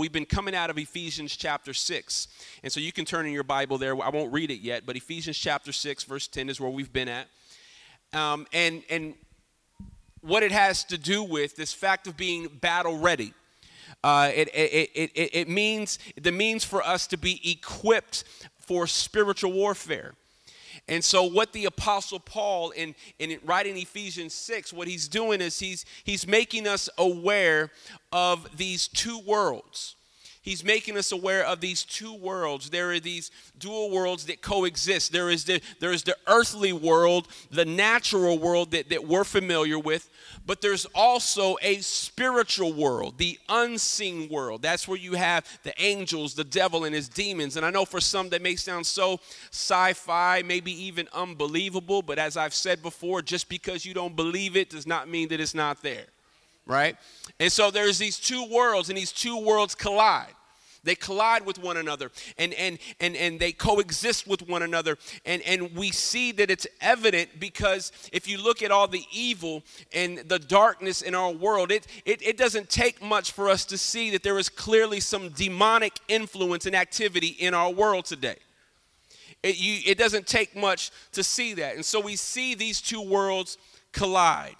we've been coming out of Ephesians chapter 6. And so you can turn in your Bible there. I won't read it yet, but Ephesians chapter 6, verse 10 is where we've been at. Um, and, and what it has to do with this fact of being battle ready. Uh, it, it, it, it, it means the means for us to be equipped for spiritual warfare. And so, what the Apostle Paul, in, in writing Ephesians 6, what he's doing is he's, he's making us aware of these two worlds. He's making us aware of these two worlds. There are these dual worlds that coexist. There is the, there is the earthly world, the natural world that, that we're familiar with, but there's also a spiritual world, the unseen world. That's where you have the angels, the devil, and his demons. And I know for some that may sound so sci fi, maybe even unbelievable, but as I've said before, just because you don't believe it does not mean that it's not there right? And so there's these two worlds, and these two worlds collide. They collide with one another and, and, and, and they coexist with one another. And, and we see that it's evident because if you look at all the evil and the darkness in our world, it, it, it doesn't take much for us to see that there is clearly some demonic influence and activity in our world today. It, you, it doesn't take much to see that. And so we see these two worlds collide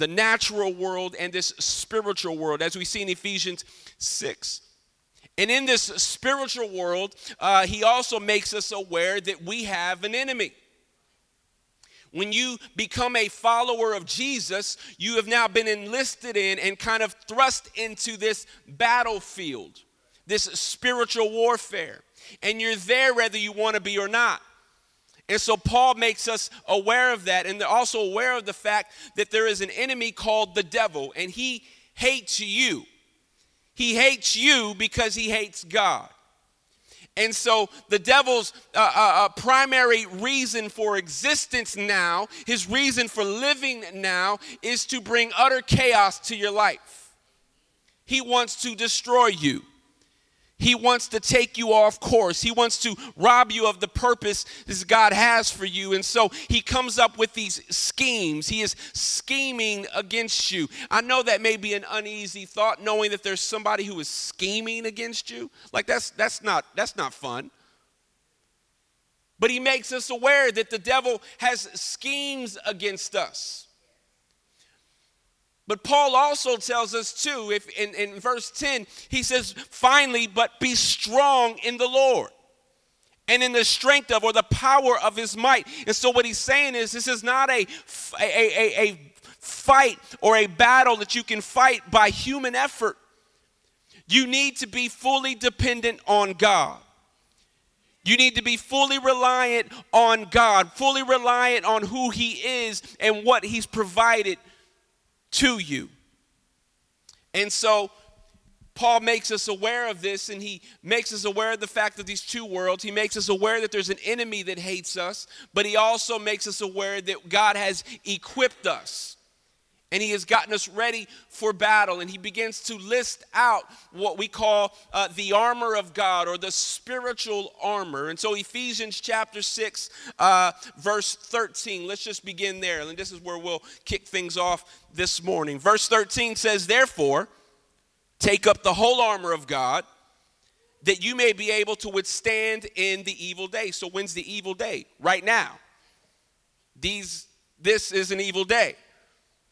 the natural world and this spiritual world, as we see in Ephesians 6. And in this spiritual world, uh, he also makes us aware that we have an enemy. When you become a follower of Jesus, you have now been enlisted in and kind of thrust into this battlefield, this spiritual warfare. And you're there whether you want to be or not. And so Paul makes us aware of that and also aware of the fact that there is an enemy called the devil and he hates you. He hates you because he hates God. And so the devil's uh, uh, uh, primary reason for existence now, his reason for living now, is to bring utter chaos to your life. He wants to destroy you. He wants to take you off course. He wants to rob you of the purpose that God has for you. And so he comes up with these schemes. He is scheming against you. I know that may be an uneasy thought, knowing that there's somebody who is scheming against you. Like that's that's not that's not fun. But he makes us aware that the devil has schemes against us. But Paul also tells us too, if in, in verse 10, he says, finally, but be strong in the Lord and in the strength of or the power of his might. And so what he's saying is this is not a, a, a, a fight or a battle that you can fight by human effort. You need to be fully dependent on God. You need to be fully reliant on God, fully reliant on who He is and what He's provided to you. And so Paul makes us aware of this and he makes us aware of the fact of these two worlds. He makes us aware that there's an enemy that hates us, but he also makes us aware that God has equipped us and he has gotten us ready for battle. And he begins to list out what we call uh, the armor of God or the spiritual armor. And so, Ephesians chapter 6, uh, verse 13, let's just begin there. And this is where we'll kick things off this morning. Verse 13 says, Therefore, take up the whole armor of God. That you may be able to withstand in the evil day. So, when's the evil day? Right now. These, this is an evil day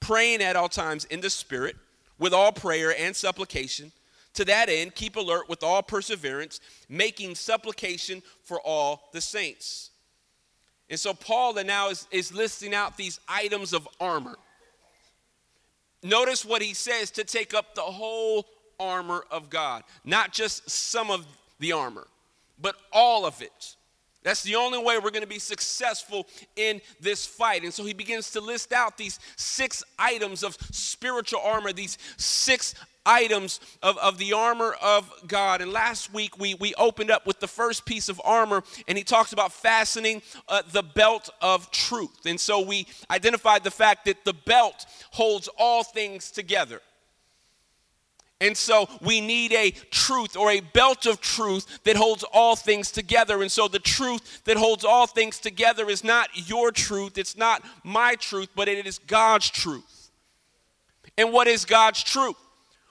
praying at all times in the Spirit, with all prayer and supplication. To that end, keep alert with all perseverance, making supplication for all the saints. And so, Paul now is, is listing out these items of armor. Notice what he says to take up the whole armor of God, not just some of the armor, but all of it. That's the only way we're going to be successful in this fight. And so he begins to list out these six items of spiritual armor, these six items of, of the armor of God. And last week we, we opened up with the first piece of armor, and he talks about fastening uh, the belt of truth. And so we identified the fact that the belt holds all things together. And so we need a truth or a belt of truth that holds all things together. And so the truth that holds all things together is not your truth, it's not my truth, but it is God's truth. And what is God's truth?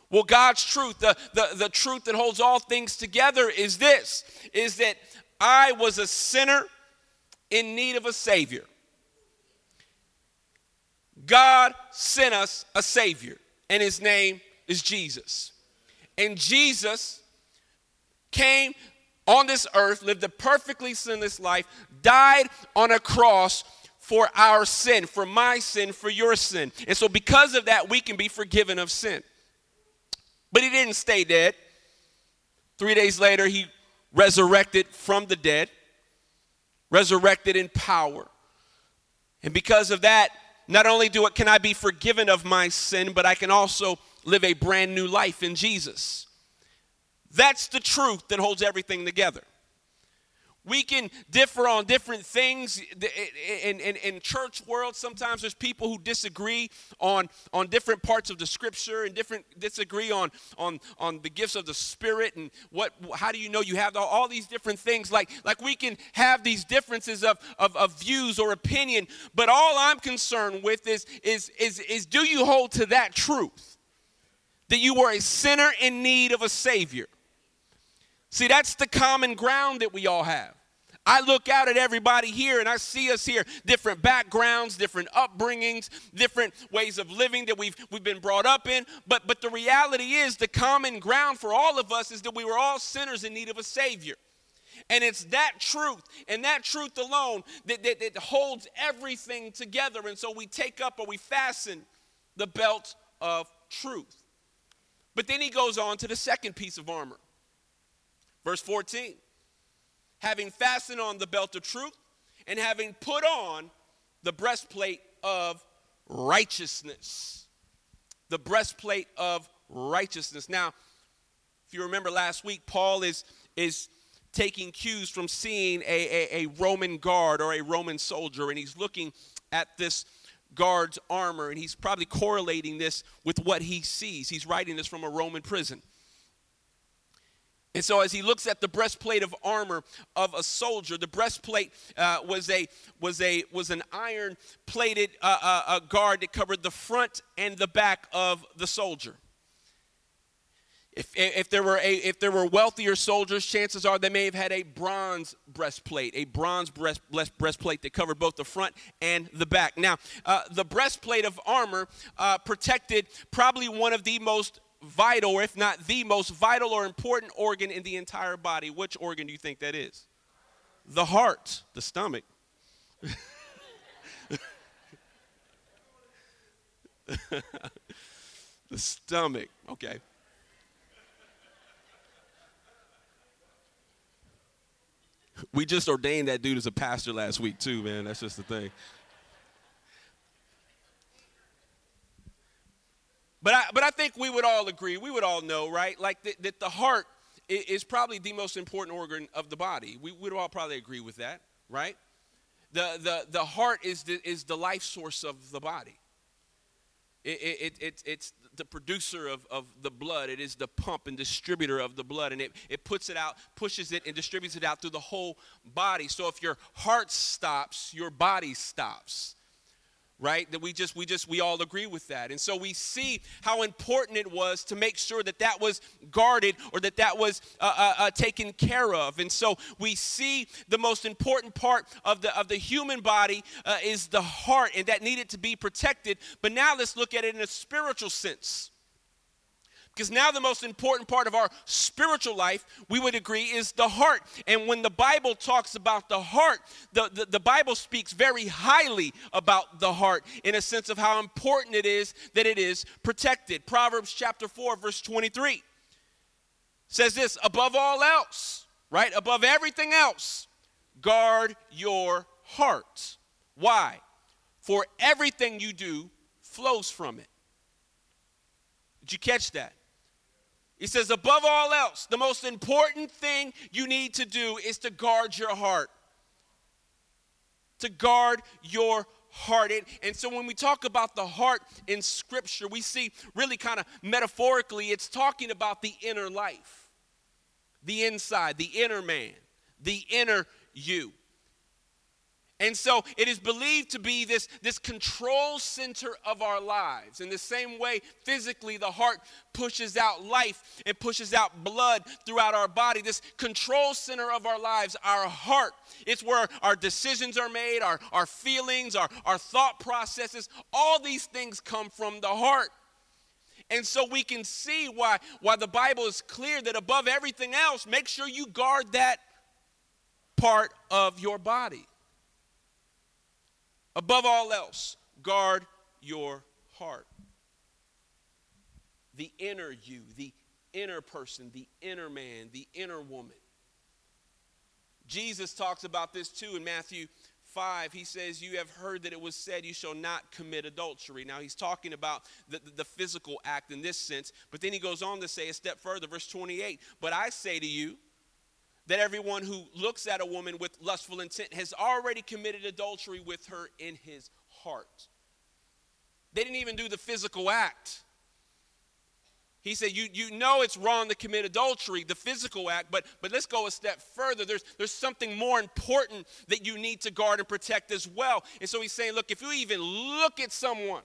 Well, God's truth, the, the, the truth that holds all things together is this is that I was a sinner in need of a Savior. God sent us a Savior, and His name is Jesus. And Jesus came on this earth, lived a perfectly sinless life, died on a cross for our sin, for my sin, for your sin. And so, because of that, we can be forgiven of sin. But he didn't stay dead. Three days later, he resurrected from the dead, resurrected in power. And because of that, not only do it can I be forgiven of my sin, but I can also live a brand new life in Jesus. That's the truth that holds everything together. We can differ on different things in, in, in, church world. Sometimes there's people who disagree on, on different parts of the scripture and different disagree on, on, on the gifts of the spirit and what how do you know you have all, all these different things. Like, like we can have these differences of, of, of views or opinion, but all I'm concerned with is, is, is, is do you hold to that truth? That you were a sinner in need of a Savior. See, that's the common ground that we all have. I look out at everybody here and I see us here, different backgrounds, different upbringings, different ways of living that we've, we've been brought up in. But, but the reality is, the common ground for all of us is that we were all sinners in need of a Savior. And it's that truth and that truth alone that, that, that holds everything together. And so we take up or we fasten the belt of truth. But then he goes on to the second piece of armor. Verse 14 having fastened on the belt of truth and having put on the breastplate of righteousness. The breastplate of righteousness. Now, if you remember last week, Paul is, is taking cues from seeing a, a, a Roman guard or a Roman soldier, and he's looking at this guard's armor, and he's probably correlating this with what he sees. He's writing this from a Roman prison. And so, as he looks at the breastplate of armor of a soldier, the breastplate uh, was a was a was an iron plated uh, uh, guard that covered the front and the back of the soldier. If, if, there were a, if there were wealthier soldiers, chances are they may have had a bronze breastplate, a bronze breast, breastplate that covered both the front and the back. Now, uh, the breastplate of armor uh, protected probably one of the most vital, if not the most vital or important organ in the entire body. Which organ do you think that is? The heart, the stomach. the stomach, okay. We just ordained that dude as a pastor last week, too, man. That's just the thing. But I, but I think we would all agree, we would all know, right? Like that, that the heart is probably the most important organ of the body. We would all probably agree with that, right? The, the, the heart is the, is the life source of the body. It, it, it, it's the producer of, of the blood. It is the pump and distributor of the blood. And it, it puts it out, pushes it, and distributes it out through the whole body. So if your heart stops, your body stops right? That we just we just we all agree with that. And so we see how important it was to make sure that that was guarded or that that was uh, uh, uh, taken care of. And so we see the most important part of the of the human body uh, is the heart and that needed to be protected. But now let's look at it in a spiritual sense because now the most important part of our spiritual life, we would agree, is the heart. And when the Bible talks about the heart, the, the, the, Bible speaks very highly about the heart in a sense of how important it is that it is protected. Proverbs chapter 4, verse 23 says this above all else, right? Above everything else, guard your heart. Why? For everything you do flows from it. Did you catch that? He says, above all else, the most important thing you need to do is to guard your heart. To guard your heart. And so when we talk about the heart in Scripture, we see really kind of metaphorically, it's talking about the inner life, the inside, the inner man, the inner you. And so it is believed to be this, this control center of our lives. In the same way, physically, the heart pushes out life, it pushes out blood throughout our body. This control center of our lives, our heart, it's where our decisions are made, our, our feelings, our, our thought processes. All these things come from the heart. And so we can see why, why the Bible is clear that above everything else, make sure you guard that part of your body. Above all else, guard your heart. The inner you, the inner person, the inner man, the inner woman. Jesus talks about this too in Matthew 5. He says, You have heard that it was said, You shall not commit adultery. Now, he's talking about the, the, the physical act in this sense, but then he goes on to say a step further, verse 28 But I say to you, that everyone who looks at a woman with lustful intent has already committed adultery with her in his heart. They didn't even do the physical act. He said, you, you know it's wrong to commit adultery, the physical act, but, but let's go a step further. There's, there's something more important that you need to guard and protect as well. And so he's saying, look, if you even look at someone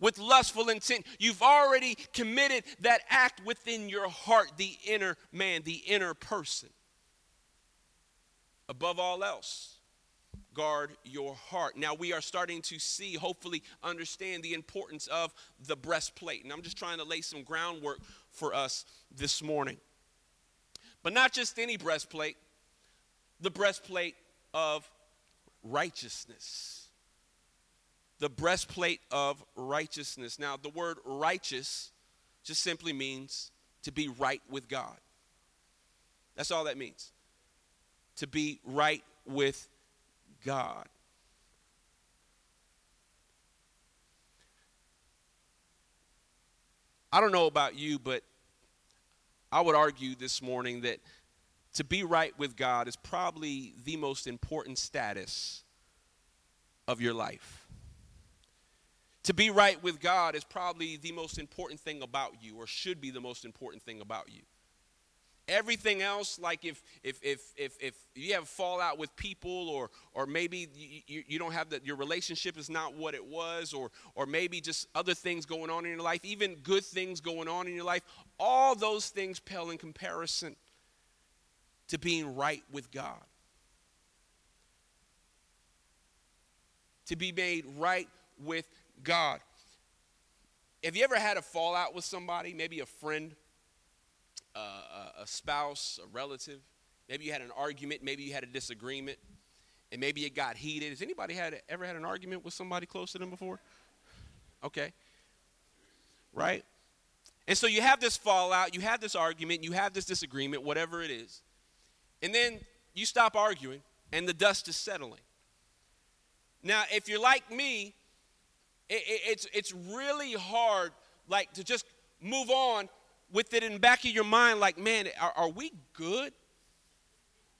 with lustful intent, you've already committed that act within your heart, the inner man, the inner person. Above all else, guard your heart. Now, we are starting to see, hopefully, understand the importance of the breastplate. And I'm just trying to lay some groundwork for us this morning. But not just any breastplate, the breastplate of righteousness. The breastplate of righteousness. Now, the word righteous just simply means to be right with God. That's all that means to be right with God. I don't know about you, but I would argue this morning that to be right with God is probably the most important status of your life. To be right with God is probably the most important thing about you, or should be the most important thing about you. Everything else, like if if if if, if you have fallout with people, or or maybe you, you don't have that, your relationship is not what it was, or or maybe just other things going on in your life, even good things going on in your life, all those things pale in comparison to being right with God. To be made right with God. Have you ever had a fallout with somebody, maybe a friend? Uh, a, a spouse, a relative. Maybe you had an argument. Maybe you had a disagreement, and maybe it got heated. Has anybody had ever had an argument with somebody close to them before? Okay, right. And so you have this fallout, you have this argument, you have this disagreement, whatever it is, and then you stop arguing, and the dust is settling. Now, if you're like me, it, it, it's it's really hard, like to just move on with it in the back of your mind, like, man, are, are we good?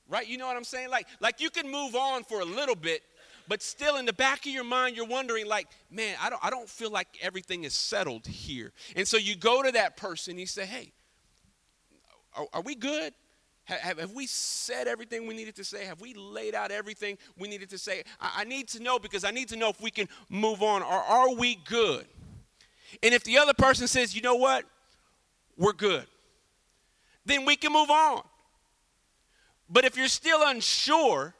Right? You know what I'm saying? Like, like you can move on for a little bit, but still in the back of your mind, you're wondering, like, man, I don't, I don't feel like everything is settled here. And so you go to that person, you say, hey, are, are we good? Have, have, we said everything we needed to say? Have we laid out everything we needed to say? I, I need to know because I need to know if we can move on or are we good? And if the other person says, you know what? we're good. Then we can move on. But if you're still unsure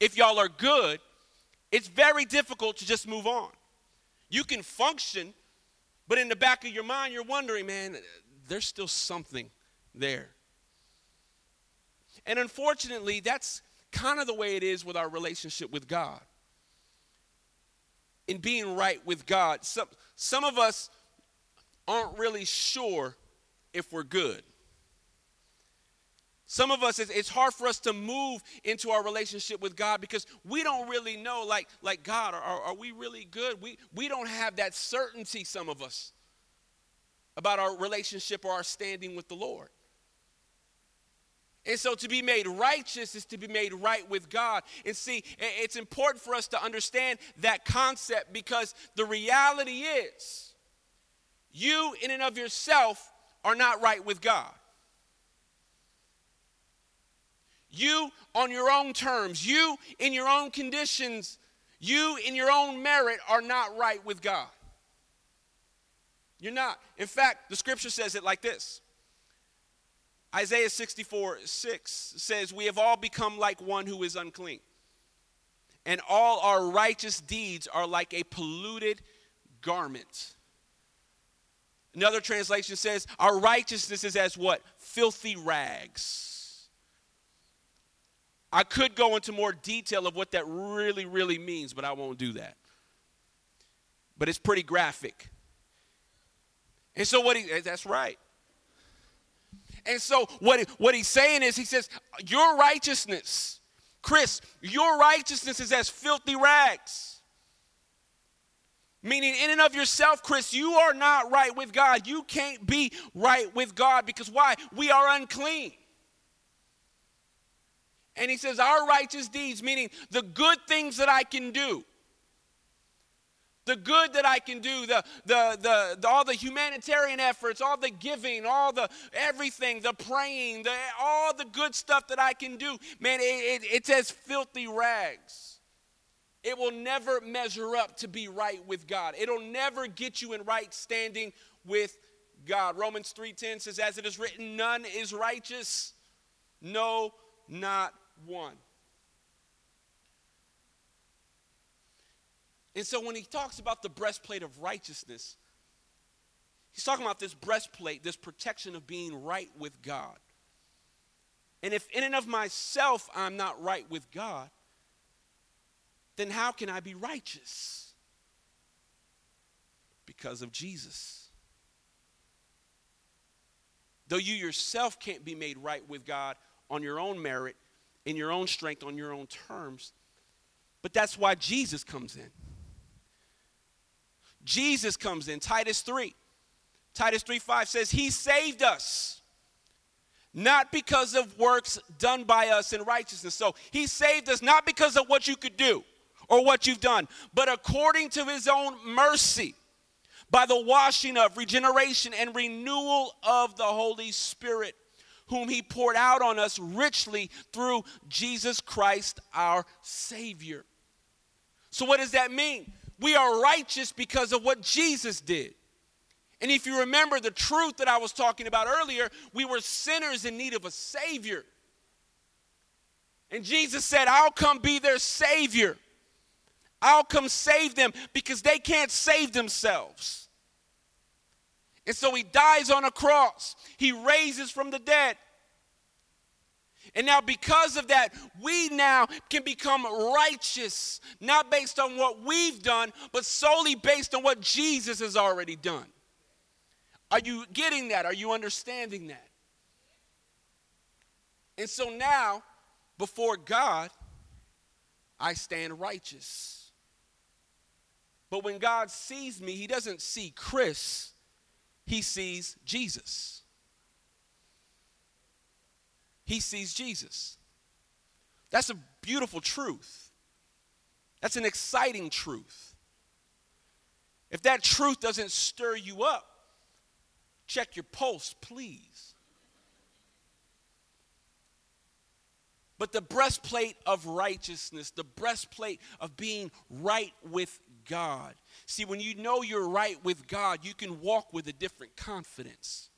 if y'all are good, it's very difficult to just move on. You can function, but in the back of your mind, you're wondering, man, there's still something there. And unfortunately, that's kind of the way it is with our relationship with God. In being right with God, some, some of us aren't really sure if we're good. Some of us, it's hard for us to move into our relationship with God because we don't really know, like, like God, are, are we really good? We, we don't have that certainty, some of us, about our relationship or our standing with the Lord. And so to be made righteous is to be made right with God. And see, it's important for us to understand that concept because the reality is you, in and of yourself, are not right with God. You, on your own terms, you, in your own conditions, you, in your own merit, are not right with God. You're not. In fact, the scripture says it like this Isaiah 64 6 says, We have all become like one who is unclean, and all our righteous deeds are like a polluted garment. Another translation says, Our righteousness is as what? Filthy rags. I could go into more detail of what that really, really means, but I won't do that. But it's pretty graphic. And so, what he, that's right. And so what, what he's saying is, he says, Your righteousness, Chris, your righteousness is as filthy rags. Meaning, in and of yourself, Chris, you are not right with God. You can't be right with God because why? We are unclean. And he says, Our righteous deeds, meaning the good things that I can do, the good that I can do, the, the, the, the, all the humanitarian efforts, all the giving, all the everything, the praying, the, all the good stuff that I can do, man, it, it, it's as filthy rags. It will never measure up to be right with God. It'll never get you in right standing with God. Romans 3:10 says, as it is written, none is righteous, no, not one. And so when he talks about the breastplate of righteousness, he's talking about this breastplate, this protection of being right with God. And if in and of myself I'm not right with God, then how can I be righteous? Because of Jesus. Though you yourself can't be made right with God on your own merit, in your own strength, on your own terms, but that's why Jesus comes in. Jesus comes in. Titus 3. Titus 3 5 says, He saved us, not because of works done by us in righteousness. So He saved us not because of what you could do or what you've done, but according to His own mercy by the washing of regeneration and renewal of the Holy Spirit, whom He poured out on us richly through Jesus Christ our Savior. So, what does that mean? We are righteous because of what Jesus did. And if you remember the truth that I was talking about earlier, we were sinners in need of a Savior. And Jesus said, I'll come be their Savior. I'll come save them because they can't save themselves. And so he dies on a cross, he raises from the dead. And now, because of that, we now can become righteous, not based on what we've done, but solely based on what Jesus has already done. Are you getting that? Are you understanding that? And so now, before God, I stand righteous. But when God sees me, He doesn't see Chris, He sees Jesus he sees Jesus. That's a beautiful truth. That's an exciting truth. If that truth doesn't stir you up, check your pulse, please. But the breastplate of righteousness, the breastplate of being right with God. See, when you know you're right with God, you can walk with a different confidence.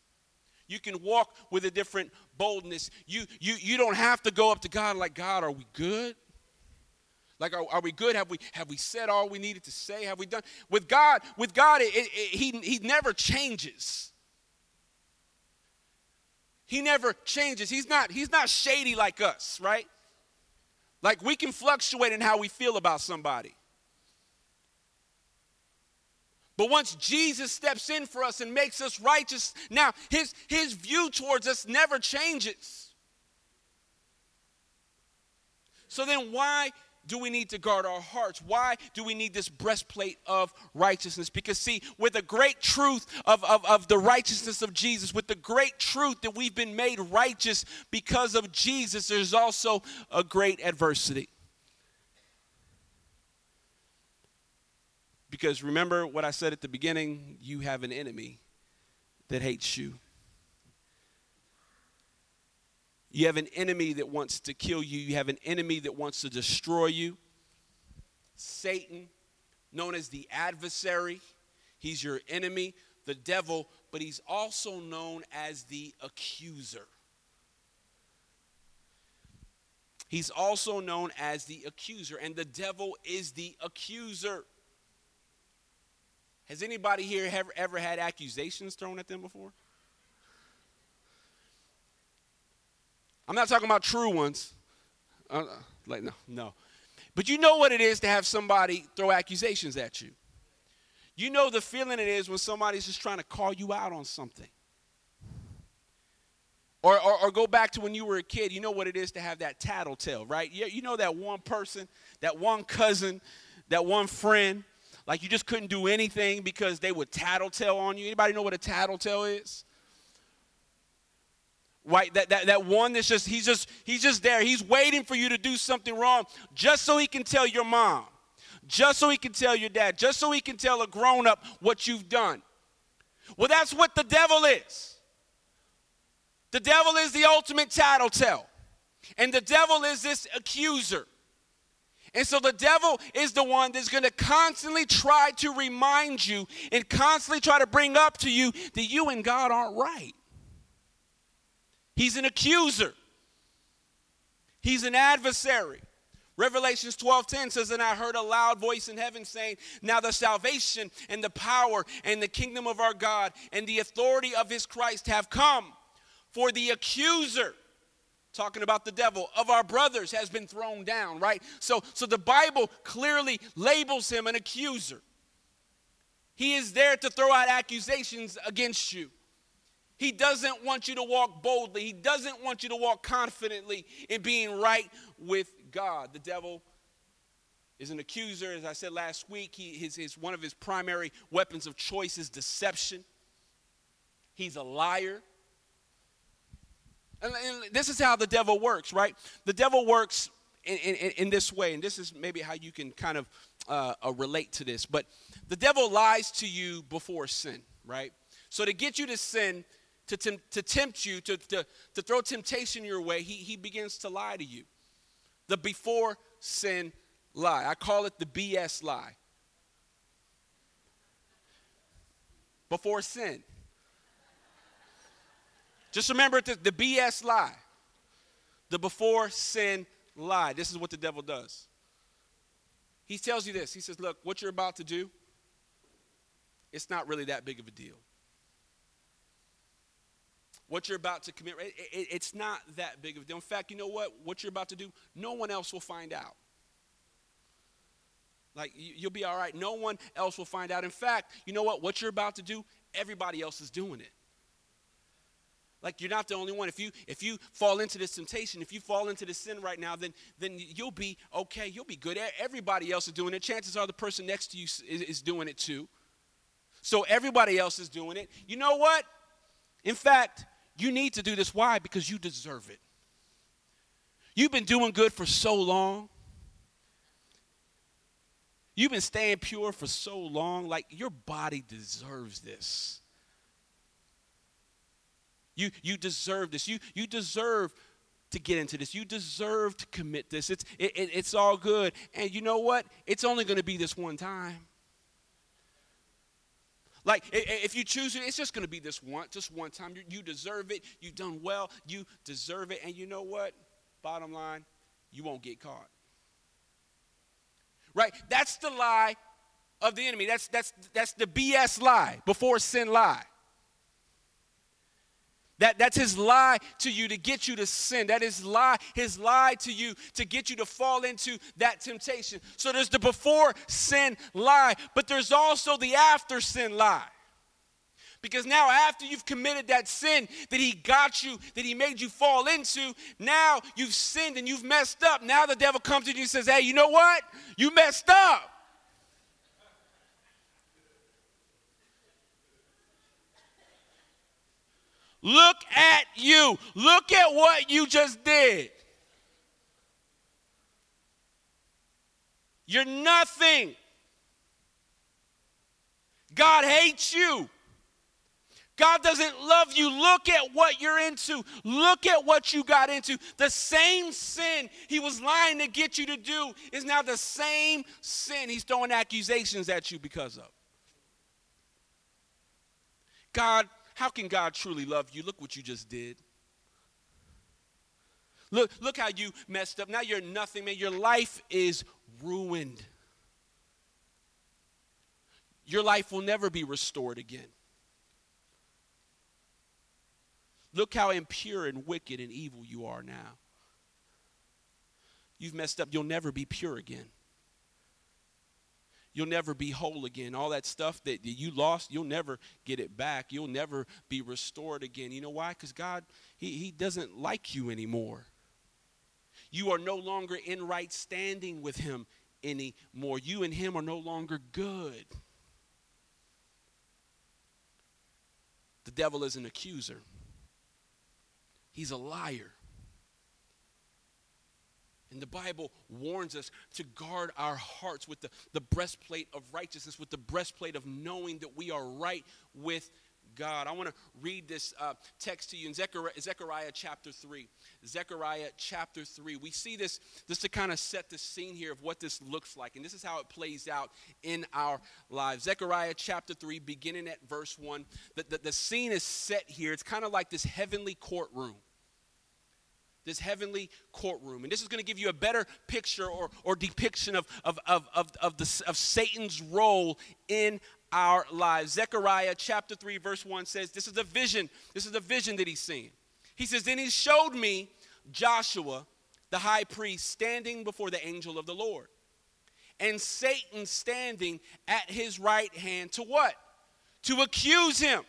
You can walk with a different boldness. You, you, you don't have to go up to God like, God, are we good? Like, are, are we good? Have we, have we said all we needed to say? Have we done? With God, with God, it, it, he, he never changes. He never changes. He's not, he's not shady like us, right? Like we can fluctuate in how we feel about somebody. But once Jesus steps in for us and makes us righteous, now his, his view towards us never changes. So then, why do we need to guard our hearts? Why do we need this breastplate of righteousness? Because, see, with the great truth of, of, of the righteousness of Jesus, with the great truth that we've been made righteous because of Jesus, there's also a great adversity. Because remember what I said at the beginning you have an enemy that hates you. You have an enemy that wants to kill you. You have an enemy that wants to destroy you. Satan, known as the adversary, he's your enemy, the devil, but he's also known as the accuser. He's also known as the accuser, and the devil is the accuser. Has anybody here ever, ever had accusations thrown at them before? I'm not talking about true ones. Uh, like, no, no. But you know what it is to have somebody throw accusations at you. You know the feeling it is when somebody's just trying to call you out on something. Or, or, or, go back to when you were a kid, you know what it is to have that tattletale, right? Yeah, you know that one person, that one cousin, that one friend, like you just couldn't do anything because they would tattletale on you. Anybody know what a tattletale is? right that, that, that one that's just he's just he's just there. He's waiting for you to do something wrong just so he can tell your mom just so he can tell your dad just so he can tell a grown-up what you've done. Well that's what the devil is. The devil is the ultimate tattletale. And the devil is this accuser and so the devil is the one that's going to constantly try to remind you and constantly try to bring up to you that you and God aren't right. He's an accuser. He's an adversary. Revelations 12:10 says, And I heard a loud voice in heaven saying, Now the salvation and the power and the kingdom of our God and the authority of his Christ have come. For the accuser, talking about the devil, of our brothers has been thrown down, right? So, so the Bible clearly labels him an accuser. He is there to throw out accusations against you. He doesn't want you to walk boldly. He doesn't want you to walk confidently in being right with God. The devil is an accuser. As I said last week, he, his, his, one of his primary weapons of choice is deception. He's a liar. And, and this is how the devil works, right? The devil works in, in, in this way, and this is maybe how you can kind of uh, uh, relate to this. But the devil lies to you before sin, right? So to get you to sin, to, tempt, to tempt you, to, to, to throw temptation your way, he, he begins to lie to you. The before sin lie. I call it the BS lie. Before sin. Just remember the, the BS lie. The before sin lie. This is what the devil does. He tells you this. He says, Look, what you're about to do, it's not really that big of a deal what you're about to commit, it, it, it's not that big of a deal. In fact, you know what? What you're about to do, no one else will find out. Like, you, you'll be all right. No one else will find out. In fact, you know what? What you're about to do, everybody else is doing it. Like you're not the only one. If you if you fall into this temptation, if you fall into this sin right now, then then you'll be okay. You'll be good. Everybody else is doing it. Chances are the person next to you is, is doing it too. So everybody else is doing it. You know what? In fact, you need to do this. Why? Because you deserve it. You've been doing good for so long. You've been staying pure for so long. Like your body deserves this. You, you deserve this. You, you deserve to get into this. You deserve to commit this. It's, it, it, it's all good. And you know what? It's only going to be this one time. Like, if you choose it, it's just going to be this one, just one time. You, you deserve it. You've done well. You deserve it. And you know what? Bottom line, you won't get caught. Right? That's the lie of the enemy. That's, that's, that's the BS lie, before sin lie. That, that's his lie to you to get you to sin. That is lie, his lie to you to get you to fall into that temptation. So there's the before sin lie, but there's also the after sin lie. Because now, after you've committed that sin that he got you, that he made you fall into, now you've sinned and you've messed up. Now the devil comes to you and says, Hey, you know what? You messed up. Look at you. Look at what you just did. You're nothing. God hates you. God doesn't love you. Look at what you're into. Look at what you got into. The same sin he was lying to get you to do is now the same sin he's throwing accusations at you because of. God how can God truly love you? Look what you just did. Look, look how you messed up. Now you're nothing, man. Your life is ruined. Your life will never be restored again. Look how impure and wicked and evil you are now. You've messed up. You'll never be pure again you'll never be whole again. All that stuff that you lost, you'll never get it back. You'll never be restored again. You know why? Because God, he, he doesn't like you anymore. You are no longer in right standing with Him anymore. You and Him are no longer good. The devil is an accuser, he's a liar. And the Bible warns us to guard our hearts with the, the breastplate of righteousness, with the breastplate of knowing that we are right with God. I want to read this uh, text to you in Zechariah, Zechariah, chapter 3. Zechariah chapter 3. We see this just to kind of set the scene here of what this looks like. And this is how it plays out in our lives. Zechariah chapter 3, beginning at verse 1. The, the, the scene is set here. It's kind of like this heavenly courtroom this heavenly courtroom. And this is going to give you a better picture or, or depiction of, of, of, of, of, the, of Satan's role in our lives. Zechariah chapter 3, verse 1 says, This is a vision. This is a vision that he's seeing. He says, Then he showed me Joshua, the high priest, standing before the angel of the Lord, and Satan standing at his right hand to what? To accuse him.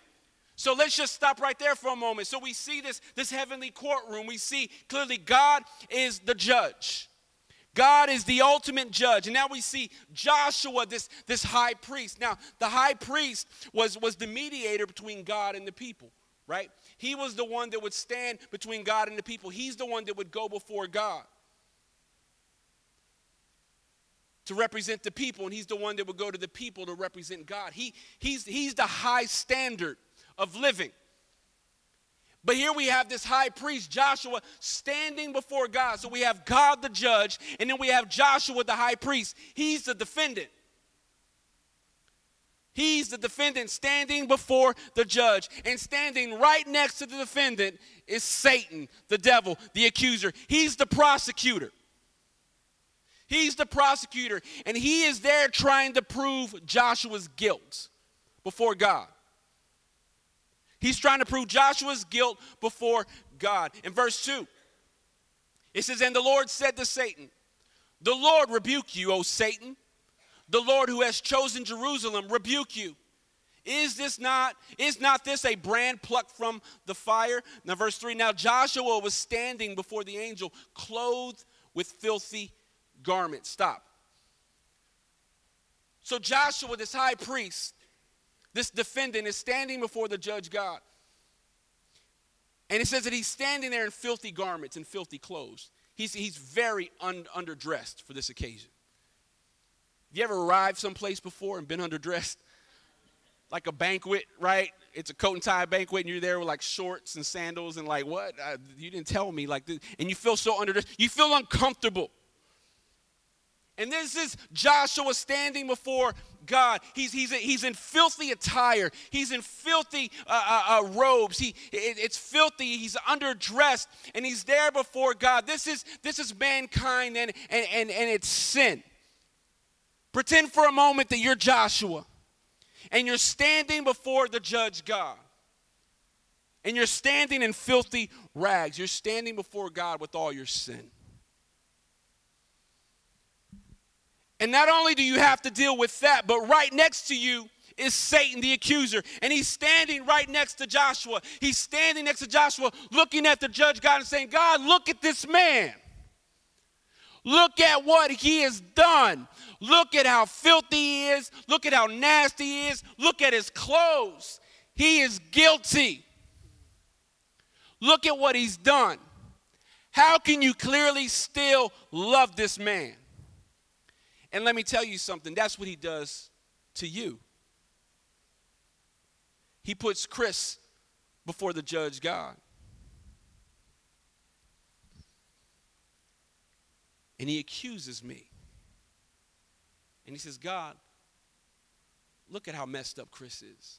So let's just stop right there for a moment. So we see this, this heavenly courtroom. We see clearly God is the judge. God is the ultimate judge. And now we see Joshua, this, this high priest. Now, the high priest was, was the mediator between God and the people, right? He was the one that would stand between God and the people. He's the one that would go before God to represent the people, and he's the one that would go to the people to represent God. He, he's, he's the high standard of living. But here we have this high priest, Joshua, standing before God. So we have God the judge, and then we have Joshua the high priest. He's the defendant. He's the defendant standing before the judge. And standing right next to the defendant is Satan, the devil, the accuser. He's the prosecutor. He's the prosecutor, and he is there trying to prove Joshua's guilt before God. He's trying to prove Joshua's guilt before God. In verse 2, it says, And the Lord said to Satan, The Lord rebuke you, O Satan. The Lord who has chosen Jerusalem rebuke you. Is this not is not this a brand plucked from the fire? Now verse 3 Now Joshua was standing before the angel clothed with filthy garments. Stop. So Joshua this high priest this defendant is standing before the judge God. And it says that he's standing there in filthy garments and filthy clothes. He's, he's very un, underdressed for this occasion. Have you ever arrived someplace before and been underdressed? Like a banquet, right? It's a coat and tie banquet, and you're there with like shorts and sandals, and like, what? I, you didn't tell me. Like, and you feel so underdressed. You feel uncomfortable. And this is Joshua standing before God. He's, he's, he's in filthy attire. He's in filthy uh, uh, uh, robes. He, it, it's filthy. He's underdressed. And he's there before God. This is, this is mankind and, and, and, and it's sin. Pretend for a moment that you're Joshua and you're standing before the judge God. And you're standing in filthy rags. You're standing before God with all your sin. And not only do you have to deal with that, but right next to you is Satan, the accuser, and he's standing right next to Joshua. He's standing next to Joshua, looking at the judge God and saying, God, look at this man. Look at what he has done. Look at how filthy he is. Look at how nasty he is. Look at his clothes. He is guilty. Look at what he's done. How can you clearly still love this man? And let me tell you something that's what he does to you. He puts Chris before the judge God. And he accuses me. And he says, God, look at how messed up Chris is.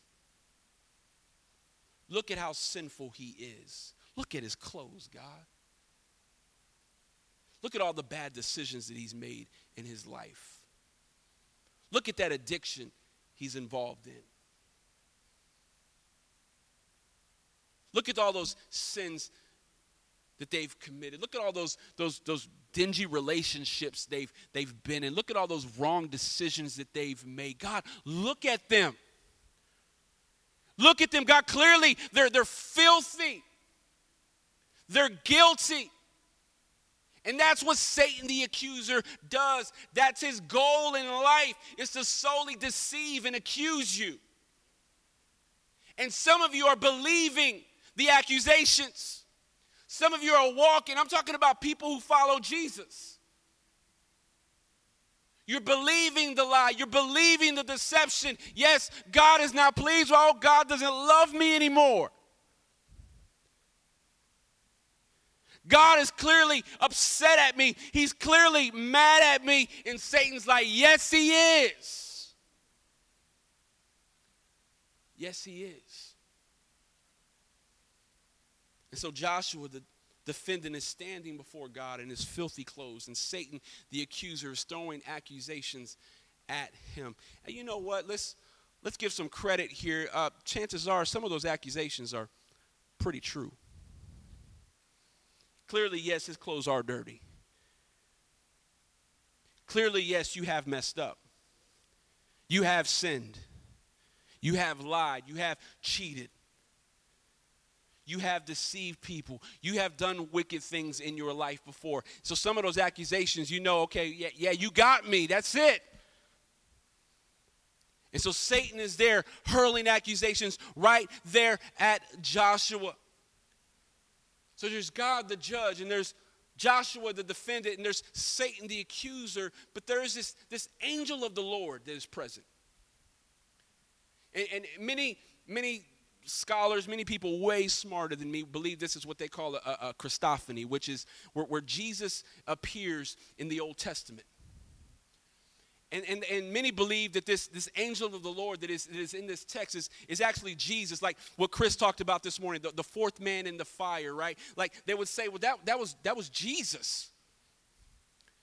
Look at how sinful he is. Look at his clothes, God. Look at all the bad decisions that he's made in his life. Look at that addiction he's involved in. Look at all those sins that they've committed. Look at all those, those, those dingy relationships they've, they've been in. Look at all those wrong decisions that they've made. God, look at them. Look at them, God. Clearly, they're, they're filthy, they're guilty. And that's what Satan the accuser does. That's his goal in life is to solely deceive and accuse you. And some of you are believing the accusations. Some of you are walking, I'm talking about people who follow Jesus. You're believing the lie. You're believing the deception. Yes, God is not pleased. Oh, God doesn't love me anymore. God is clearly upset at me. He's clearly mad at me. And Satan's like, Yes, he is. Yes, he is. And so Joshua, the defendant, is standing before God in his filthy clothes, and Satan, the accuser, is throwing accusations at him. And you know what? Let's let's give some credit here. Uh, chances are some of those accusations are pretty true. Clearly, yes, his clothes are dirty. Clearly, yes, you have messed up. You have sinned. You have lied. You have cheated. You have deceived people. You have done wicked things in your life before. So some of those accusations, you know, okay, yeah, yeah, you got me. That's it. And so Satan is there hurling accusations right there at Joshua. So there's God the judge, and there's Joshua the defendant, and there's Satan the accuser, but there is this, this angel of the Lord that is present. And, and many, many scholars, many people way smarter than me, believe this is what they call a, a Christophany, which is where, where, Jesus appears in the Old Testament. And, and, and many believe that this, this angel of the Lord that is, that is in this text is, is actually Jesus, like what Chris talked about this morning, the, the fourth man in the fire, right? Like they would say, well, that, that, was, that was Jesus.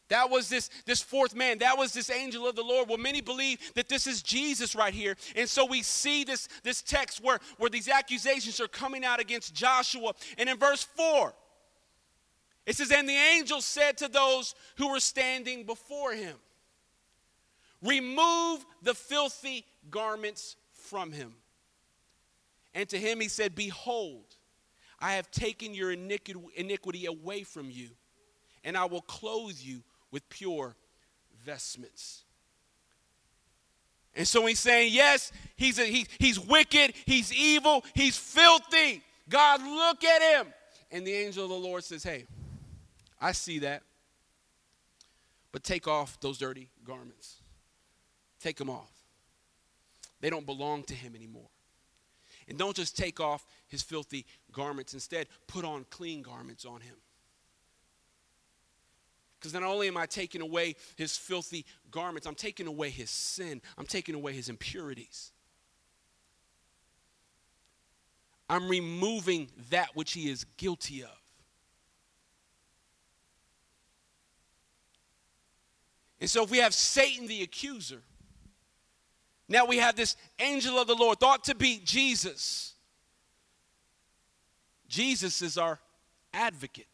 That was this, this fourth man. That was this angel of the Lord. Well, many believe that this is Jesus right here. And so we see this, this text where, where these accusations are coming out against Joshua. And in verse 4, it says, And the angel said to those who were standing before him, Remove the filthy garments from him. And to him he said, Behold, I have taken your iniquity away from you, and I will clothe you with pure vestments. And so he's saying, yes, he's, a, he, he's wicked, he's evil, he's filthy. God, look at him. And the angel of the Lord says, hey, I see that. But take off those dirty garments. Take them off. They don't belong to him anymore. And don't just take off his filthy garments. Instead, put on clean garments on him. Because not only am I taking away his filthy garments, I'm taking away his sin, I'm taking away his impurities. I'm removing that which he is guilty of. And so, if we have Satan the accuser, now we have this angel of the Lord, thought to be Jesus. Jesus is our advocate.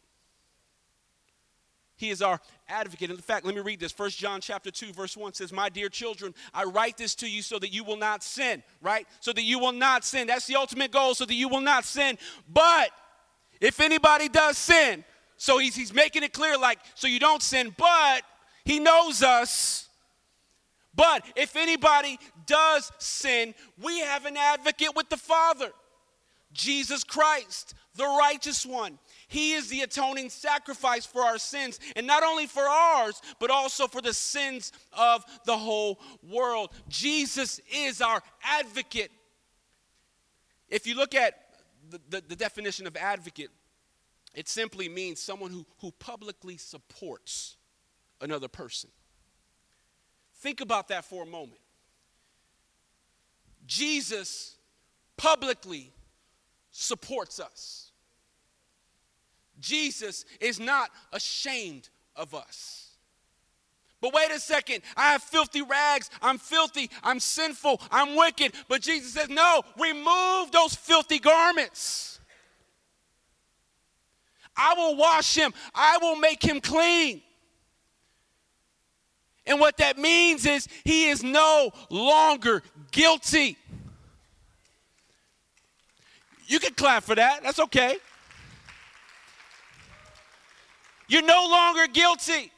He is our advocate. In fact, let me read this. First John chapter 2 verse 1 says, "My dear children, I write this to you so that you will not sin." Right? So that you will not sin. That's the ultimate goal so that you will not sin. But if anybody does sin, so he's he's making it clear like so you don't sin, but he knows us. But if anybody does sin, we have an advocate with the Father. Jesus Christ, the righteous one. He is the atoning sacrifice for our sins, and not only for ours, but also for the sins of the whole world. Jesus is our advocate. If you look at the, the, the definition of advocate, it simply means someone who, who publicly supports another person. Think about that for a moment. Jesus publicly supports us. Jesus is not ashamed of us. But wait a second, I have filthy rags. I'm filthy. I'm sinful. I'm wicked. But Jesus says, no, remove those filthy garments. I will wash him, I will make him clean. And what that means is he is no longer guilty. You can clap for that. That's okay. You're no longer guilty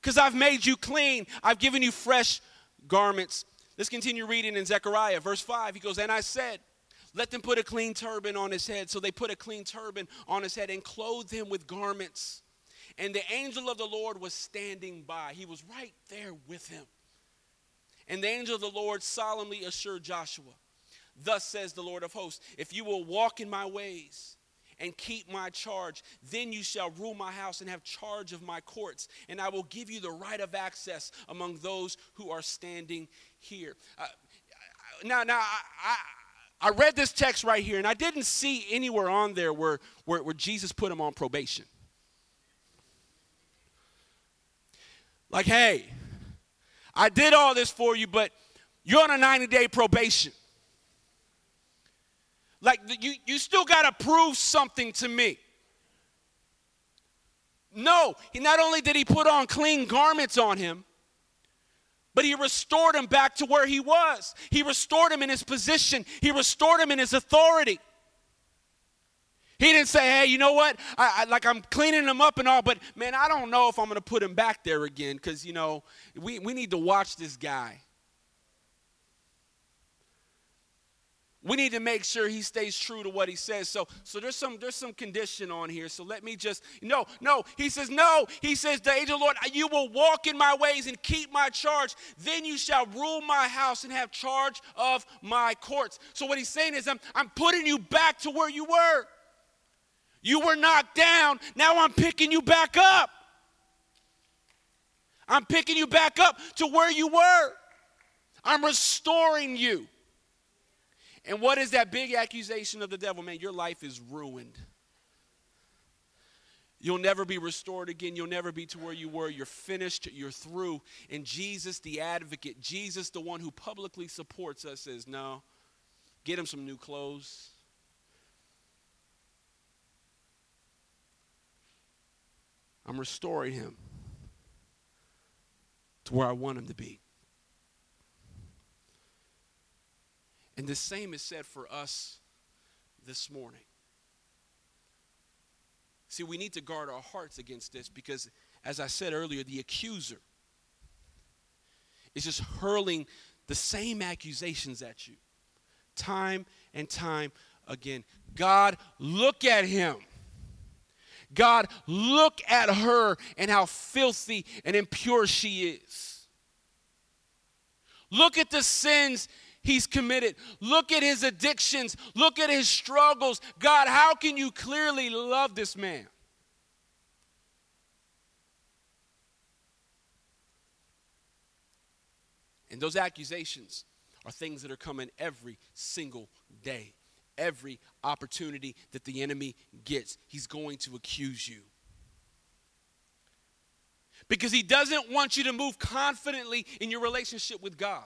because I've made you clean. I've given you fresh garments. Let's continue reading in Zechariah, verse 5. He goes, And I said, Let them put a clean turban on his head. So they put a clean turban on his head and clothed him with garments. And the angel of the Lord was standing by. He was right there with him. And the angel of the Lord solemnly assured Joshua, Thus says the Lord of hosts, if you will walk in my ways, and keep my charge. Then you shall rule my house and have charge of my courts, and I will give you the right of access among those who are standing here. Uh, now, now I, I, I, read this text right here, and I didn't see anywhere on there where, where, where Jesus put him on probation. Like, hey, I did all this for you, but you're on a 90 day probation. Like you, you still got to prove something to me. No, he not only did he put on clean garments on him, but he restored him back to where he was. He restored him in his position. He restored him in his authority. He didn't say, "Hey, you know what? I, I, like I'm cleaning him up and all, but man, I don't know if I'm going to put him back there again because you know we we need to watch this guy." we need to make sure he stays true to what he says. So so there's some there's some condition on here. So let me just no no. He says no. He says the angel lord you will walk in my ways and keep my charge. Then you shall rule my house and have charge of my courts. So what he's saying is i'm, I'm putting you back to where you were you were knocked down now i'm picking you back up i'm picking you back up to where you were i'm restoring you and what is that big accusation of the devil? Man, your life is ruined. You'll never be restored again. You'll never be to where you were. You're finished. You're through. And Jesus, the advocate, Jesus, the one who publicly supports us, says, No, get him some new clothes. I'm restoring him to where I want him to be. And the same is said for us this morning. See, we need to guard our hearts against this because, as I said earlier, the accuser is just hurling the same accusations at you time and time again. God, look at him. God, look at her and how filthy and impure she is. Look at the sins he's committed. Look at his addictions. Look at his struggles. God, how can you clearly love this man? And those accusations are things that are coming every single day. Every opportunity that the enemy gets, he's going to accuse you. Because he doesn't want you to move confidently in your relationship with God.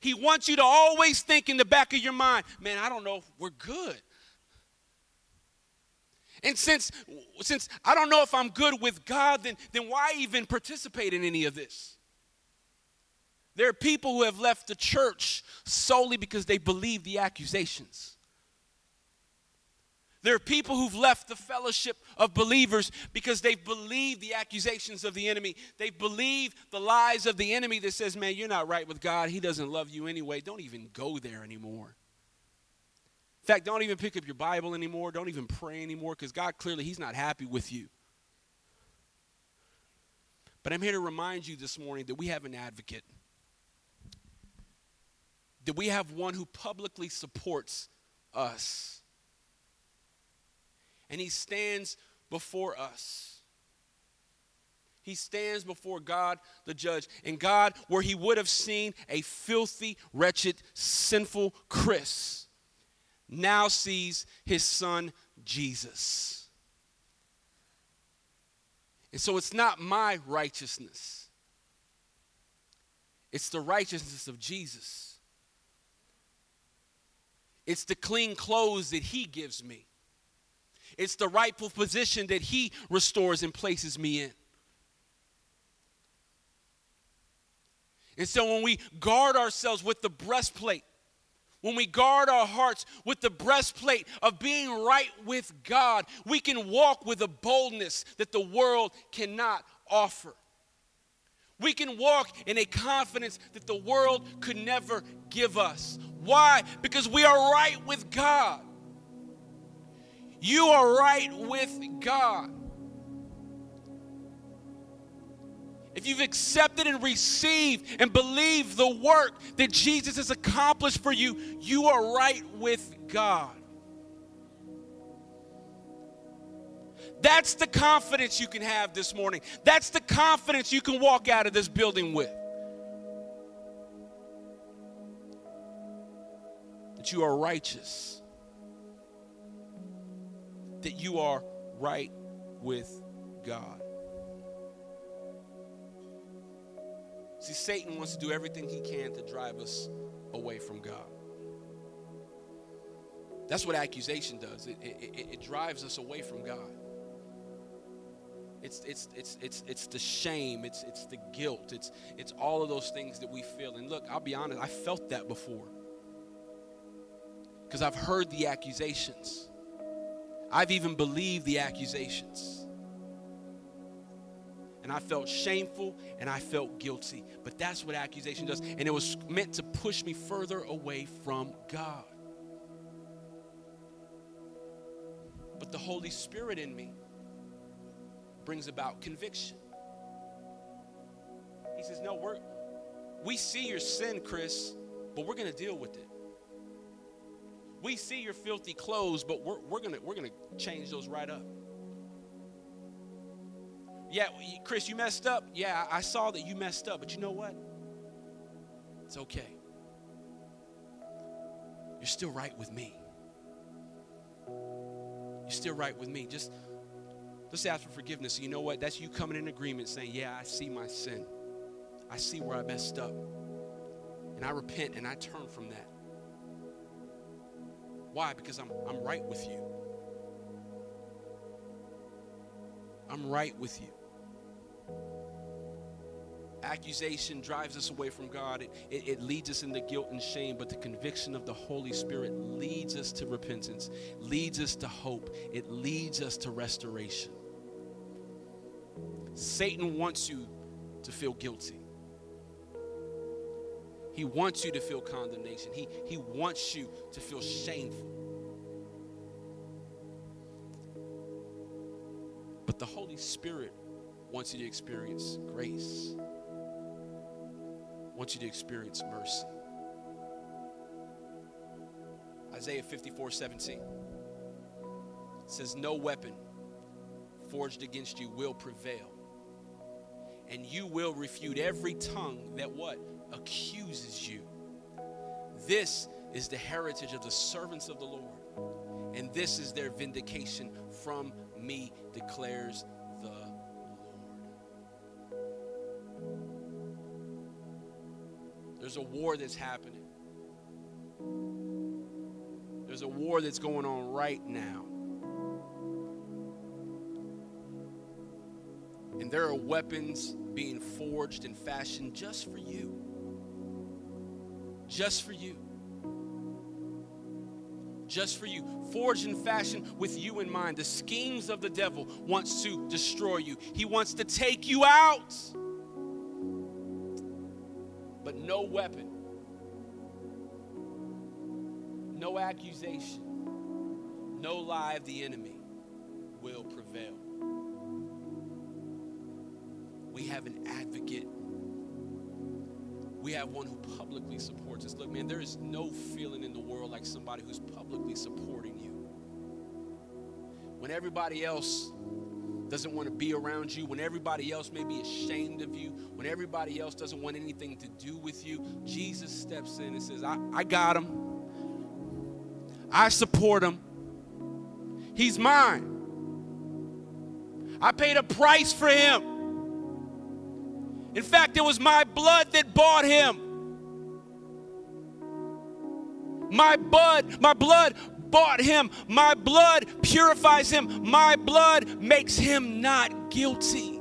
He wants you to always think in the back of your mind, man, I don't know if we're good. And since since I don't know if I'm good with God, then, then why even participate in any of this? There are people who have left the church solely because they believe the accusations. There are people who've left the fellowship of believers because they've believed the accusations of the enemy. They believe the lies of the enemy that says, man, you're not right with God. He doesn't love you anyway. Don't even go there anymore. In fact, don't even pick up your Bible anymore. Don't even pray anymore because God clearly, He's not happy with you. But I'm here to remind you this morning that we have an advocate, that we have one who publicly supports us. And He stands before us. He stands before God the judge. And God, where He would have seen a filthy, wretched, sinful Chris now sees his son Jesus. And so it's not my righteousness, it's the righteousness of Jesus. It's the clean clothes that he gives me. It's the rightful position that he restores and places me in. And so when we guard ourselves with the breastplate when we guard our hearts with the breastplate of being right with God, we can walk with a boldness that the world cannot offer. We can walk in a confidence that the world could never give us. Why? Because we are right with God. You are right with God. if you've accepted and received and believed the work that Jesus has accomplished for you, you are right with God. That's the confidence you can have this morning. That's the confidence you can walk out of this building with. That you are righteous. That you are right with God. See, Satan wants to do everything he can to drive us away from God. That's what accusation does. It, it, it, drives us away from God. It's, it's, it's, it's, it's the shame, it's, it's the guilt, it's, it's all of those things that we feel. And look, I'll be honest, I felt that before. Because I've heard the accusations, I've even believed the accusations and I felt shameful and I felt guilty. But that's what accusation does. And it was meant to push me further away from God. But the Holy Spirit in me brings about conviction. He says, No, we're, we see your sin, Chris, but we're going to deal with it. We see your filthy clothes, but we're, we're going we're to change those right up. Yeah, Chris, you messed up. Yeah, I saw that you messed up, but you know what? It's okay. You're still right with me. You're still right with me. Just, just ask for forgiveness. You know what? That's you coming in agreement saying, Yeah, I see my sin. I see where I messed up. And I repent and I turn from that. Why? Because I'm, I'm right with you. I'm right with you. Accusation drives us away from God. It, it, it, leads us into guilt and shame, but the conviction of the Holy Spirit leads us to repentance, leads us to hope, it leads us to restoration. Satan wants you to feel guilty. He wants you to feel condemnation. He, he wants you to feel shameful. But the Holy Spirit wants you to experience grace, wants you to experience mercy. Isaiah 54 17 says, No weapon forged against you will prevail. And you will refute every tongue that what? Accuses you. This is the heritage of the servants of the Lord. And this is their vindication from me, declares the Lord. There's a war that's happening. There's a war that's going on right now. And there are weapons being forged and fashioned just for you. Just for you. Just for you. Forged and fashioned with you in mind. The schemes of the devil wants to destroy you. He wants to take you out. But no weapon, no accusation, no lie of the enemy will prevail. Have an advocate. We have one who publicly supports us. Look, man, there is no feeling in the world like somebody who's publicly supporting you. When everybody else doesn't want to be around you, when everybody else may be ashamed of you, when everybody else doesn't want anything to do with you, Jesus steps in and says, I, I got him. I support him. He's mine. I paid a price for him. In fact, it was my blood that bought him. My blood, my blood bought him. My blood purifies him. My blood makes him not guilty.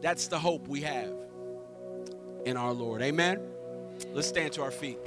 That's the hope we have in our Lord. Amen. Let's stand to our feet.